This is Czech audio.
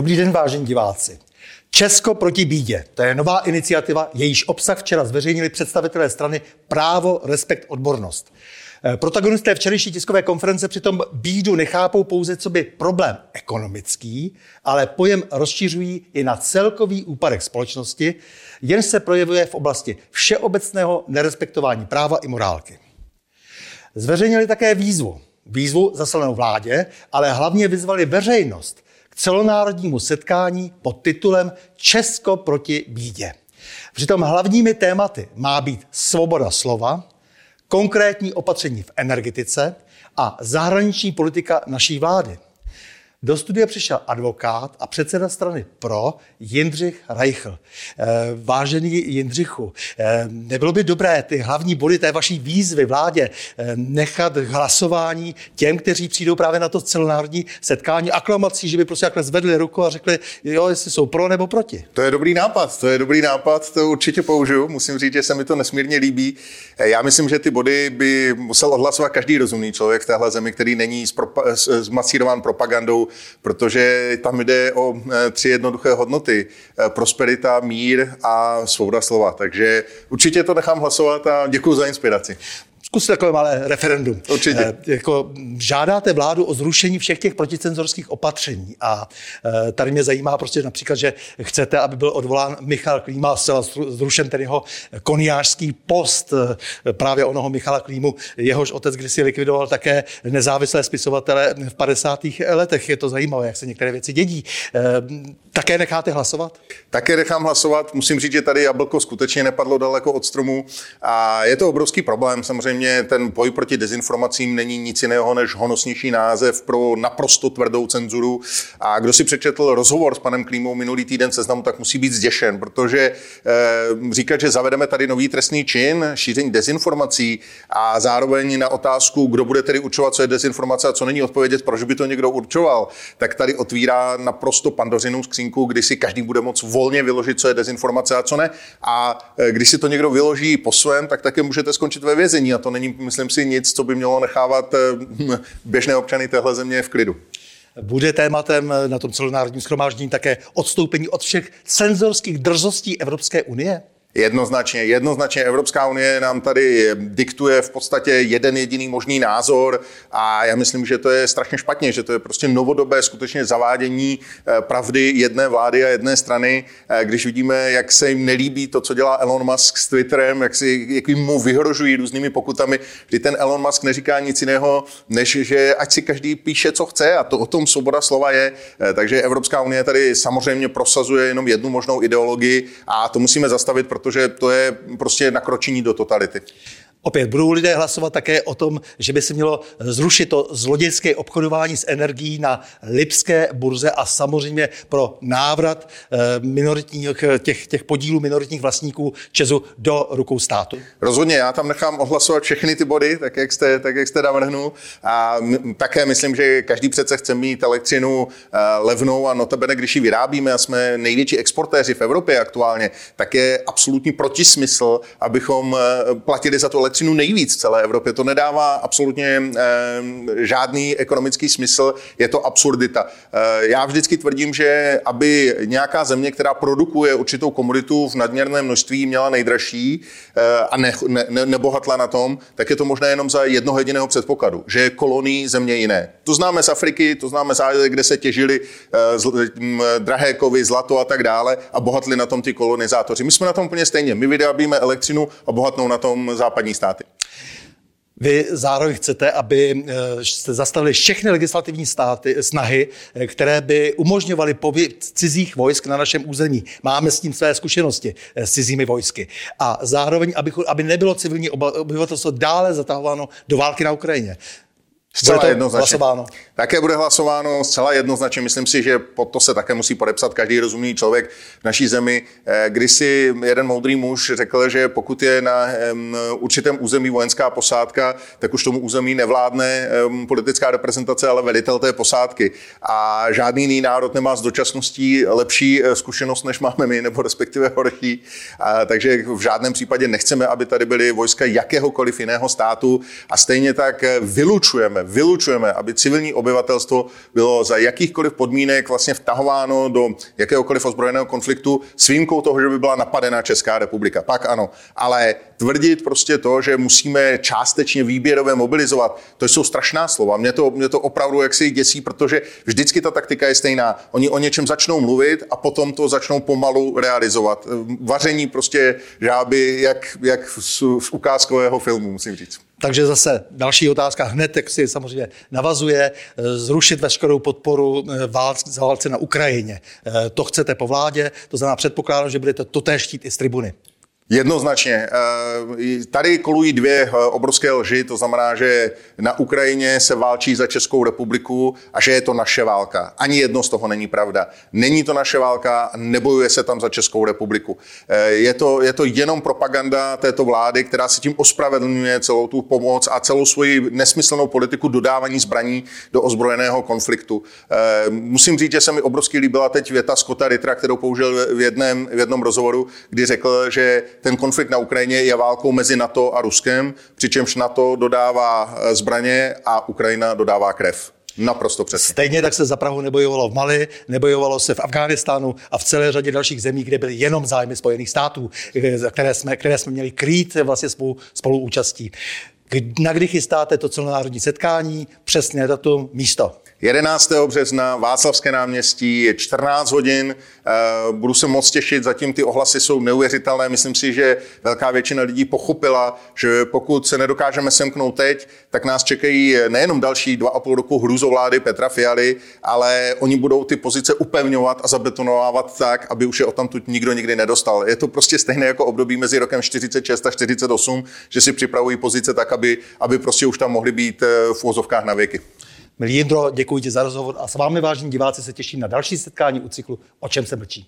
Dobrý den, vážení diváci. Česko proti bídě. To je nová iniciativa, jejíž obsah včera zveřejnili představitelé strany Právo, respekt, odbornost. Eh, protagonisté včerejší tiskové konference přitom bídu nechápou pouze co by problém ekonomický, ale pojem rozšiřují i na celkový úpadek společnosti, jen se projevuje v oblasti všeobecného nerespektování práva i morálky. Zveřejnili také výzvu. Výzvu zaslanou vládě, ale hlavně vyzvali veřejnost k celonárodnímu setkání pod titulem Česko proti bídě. Přitom hlavními tématy má být svoboda slova, konkrétní opatření v energetice a zahraniční politika naší vlády. Do studia přišel advokát a předseda strany PRO Jindřich Reichl. Eh, vážený Jindřichu, eh, nebylo by dobré ty hlavní body té vaší výzvy vládě eh, nechat hlasování těm, kteří přijdou právě na to celonárodní setkání aklamací, že by prostě takhle zvedli ruku a řekli, jo, jestli jsou pro nebo proti. To je dobrý nápad, to je dobrý nápad, to určitě použiju. Musím říct, že se mi to nesmírně líbí. Já myslím, že ty body by musel odhlasovat každý rozumný člověk v téhle zemi, který není zmasírován propagandou protože tam jde o eh, tři jednoduché hodnoty. Eh, prosperita, mír a svoboda slova. Takže určitě to nechám hlasovat a děkuji za inspiraci. Zkuste takové malé referendum. Určitě. E, jako žádáte vládu o zrušení všech těch proticenzorských opatření a e, tady mě zajímá prostě například, že chcete, aby byl odvolán Michal Klíma, zcela zrušen ten jeho koniářský post e, právě onoho Michala Klímu, jehož otec kdysi likvidoval také nezávislé spisovatele v 50. letech. Je to zajímavé, jak se některé věci dědí. E, také necháte hlasovat? Také nechám hlasovat. Musím říct, že tady jablko skutečně nepadlo daleko od stromu a je to obrovský problém. Samozřejmě ten boj proti dezinformacím není nic jiného než honosnější název pro naprosto tvrdou cenzuru. A kdo si přečetl rozhovor s panem Klímou minulý týden seznamu, tak musí být zděšen, protože e, říkat, že zavedeme tady nový trestný čin, šíření dezinformací a zároveň na otázku, kdo bude tedy určovat, co je dezinformace a co není odpovědět, proč by to někdo určoval, tak tady otvírá naprosto pandořinou skřínku, kdy si každý bude moct volně vyložit, co je dezinformace a co ne. A e, když si to někdo vyloží po svém, tak také můžete skončit ve vězení. A to není, myslím si, nic, co by mělo nechávat e, běžné občany téhle země v klidu. Bude tématem na tom celonárodním schromáždění také odstoupení od všech cenzorských drzostí Evropské unie? Jednoznačně, jednoznačně Evropská unie nám tady diktuje v podstatě jeden jediný možný názor a já myslím, že to je strašně špatně, že to je prostě novodobé skutečně zavádění eh, pravdy jedné vlády a jedné strany, eh, když vidíme, jak se jim nelíbí to, co dělá Elon Musk s Twitterem, jak, si, jak jim mu vyhrožují různými pokutami, kdy ten Elon Musk neříká nic jiného, než že ať si každý píše, co chce a to o tom svoboda slova je. Eh, takže Evropská unie tady samozřejmě prosazuje jenom jednu možnou ideologii a to musíme zastavit, protože to je prostě nakročení do totality. Opět budou lidé hlasovat také o tom, že by se mělo zrušit to zlodějské obchodování s energií na Lipské burze a samozřejmě pro návrat eh, minoritních, těch, těch podílů minoritních vlastníků Česu do rukou státu? Rozhodně, já tam nechám ohlasovat všechny ty body, tak jak jste, tak jak jste navrhnul. A také myslím, že každý přece chce mít elektřinu eh, levnou a notabene, když ji vyrábíme a jsme největší exportéři v Evropě aktuálně, tak je absolutní protismysl, abychom eh, platili za to elektřinu nejvíc v celé Evropě. To nedává absolutně eh, žádný ekonomický smysl, je to absurdita. Eh, já vždycky tvrdím, že aby nějaká země, která produkuje určitou komoditu v nadměrném množství, měla nejdražší eh, a ne, ne, ne, nebohatla na tom, tak je to možné jenom za jednoho jediného předpokladu, že je kolonií země jiné. To známe z Afriky, to známe z Ázie, kde se těžili drahé kovy, zlato a tak dále a bohatli na tom ty kolonizátoři. My jsme na tom úplně stejně. My vyrábíme elektřinu a bohatnou na tom západní státy. Vy zároveň chcete, aby eh, jste zastavili všechny legislativní státy, snahy, eh, které by umožňovaly pobyt cizích vojsk na našem území. Máme s tím své zkušenosti eh, s cizími vojsky. A zároveň, aby, aby nebylo civilní obyvatelstvo dále zatahováno do války na Ukrajině. Zcela jednoznačně. Hlasováno. Také bude hlasováno zcela jednoznačně. Myslím si, že pod to se také musí podepsat každý rozumný člověk v naší zemi. Eh, Když si jeden moudrý muž řekl, že pokud je na určitém území vojenská posádka, tak už tomu území nevládne politická reprezentace, ale velitel té posádky. A žádný jiný národ nemá s dočasností lepší eh, zkušenost, než máme my, nebo respektive horší. Takže v žádném případě nechceme, aby tady byly vojska jakéhokoliv jiného státu a stejně tak eh, vylučujeme vylučujeme, vylučujeme, aby civilní obyvatelstvo bylo za jakýchkoliv podmínek vlastně vtahováno do jakéhokoliv ozbrojeného konfliktu s výjimkou toho, že by byla napadena Česká republika. Pak ano. Ale tvrdit prostě to, že musíme částečně výběrově mobilizovat, to jsou strašná slova. Mě to, mě to opravdu jaksi děsí, protože vždycky ta taktika je stejná. Oni o něčem začnou mluvit a potom to začnou pomalu realizovat. Vaření prostě žáby, jak, jak z, z ukázkového filmu, musím říct. Takže zase další otázka hned, jak si samozřejmě navazuje, zrušit veškerou podporu eh, válce, válce na Ukrajině. Eh, to chcete po vládě, to znamená předpokládám, že budete totéž štít i z tribuny. Jednoznačně. Eh, tady kolují dvě eh, obrovské lži, to znamená, že na Ukrajině se válčí za Českou republiku a že je to naše válka. Ani jedno z toho není pravda. Není to naše válka, nebojuje se tam za Českou republiku. Eh, je to, je to jenom propaganda této vlády, která si tím ospravedlňuje celou tu pomoc a celou svoji nesmyslnou politiku dodávání zbraní do ozbrojeného konfliktu. Musím říct, že se mi obrovsky líbila teď věta Scotta Ritra, kterou použil v jednom, v jednom rozhovoru, kdy řekl, že ten konflikt na Ukrajině je válkou mezi NATO a Ruskem, přičemž NATO dodává eh, zbraně a Ukrajina dodává krev. Naprosto přesně. Stejně tak se za Prahu nebojovalo v Mali, nebojovalo se v Afghánistánu a v celé řadě dalších zemí, kde byly jenom zájmy Spojených států, které jsme, které jsme měli krýt vlastně spolu, spoluúčastí. Na kdy chystáte to celonárodní setkání, přesně datum, místo? 11. března, Václavské náměstí, je 14 hodin. Eh, budu se moc těšit, zatím ty ohlasy jsou neuvěřitelné. Myslím si, že velká většina lidí pochopila, že pokud se nedokážeme semknout teď, tak nás čekají nejenom další dva a půl roku hrůzovlády Petra Fialy, ale oni budou ty pozice upevňovat a zabetonovávat tak, aby už je o tamtud nikdo nikdy nedostal. Je to prostě stejné jako období mezi rokem 46 a 48, že si připravují pozice tak, aby, aby prostě už tam mohly být eh, v úzovkách na věky. Milí Jindro, děkuji ti za rozhovor a s vámi, vážení diváci, se těším na další setkání u cyklu O čem se mlčí.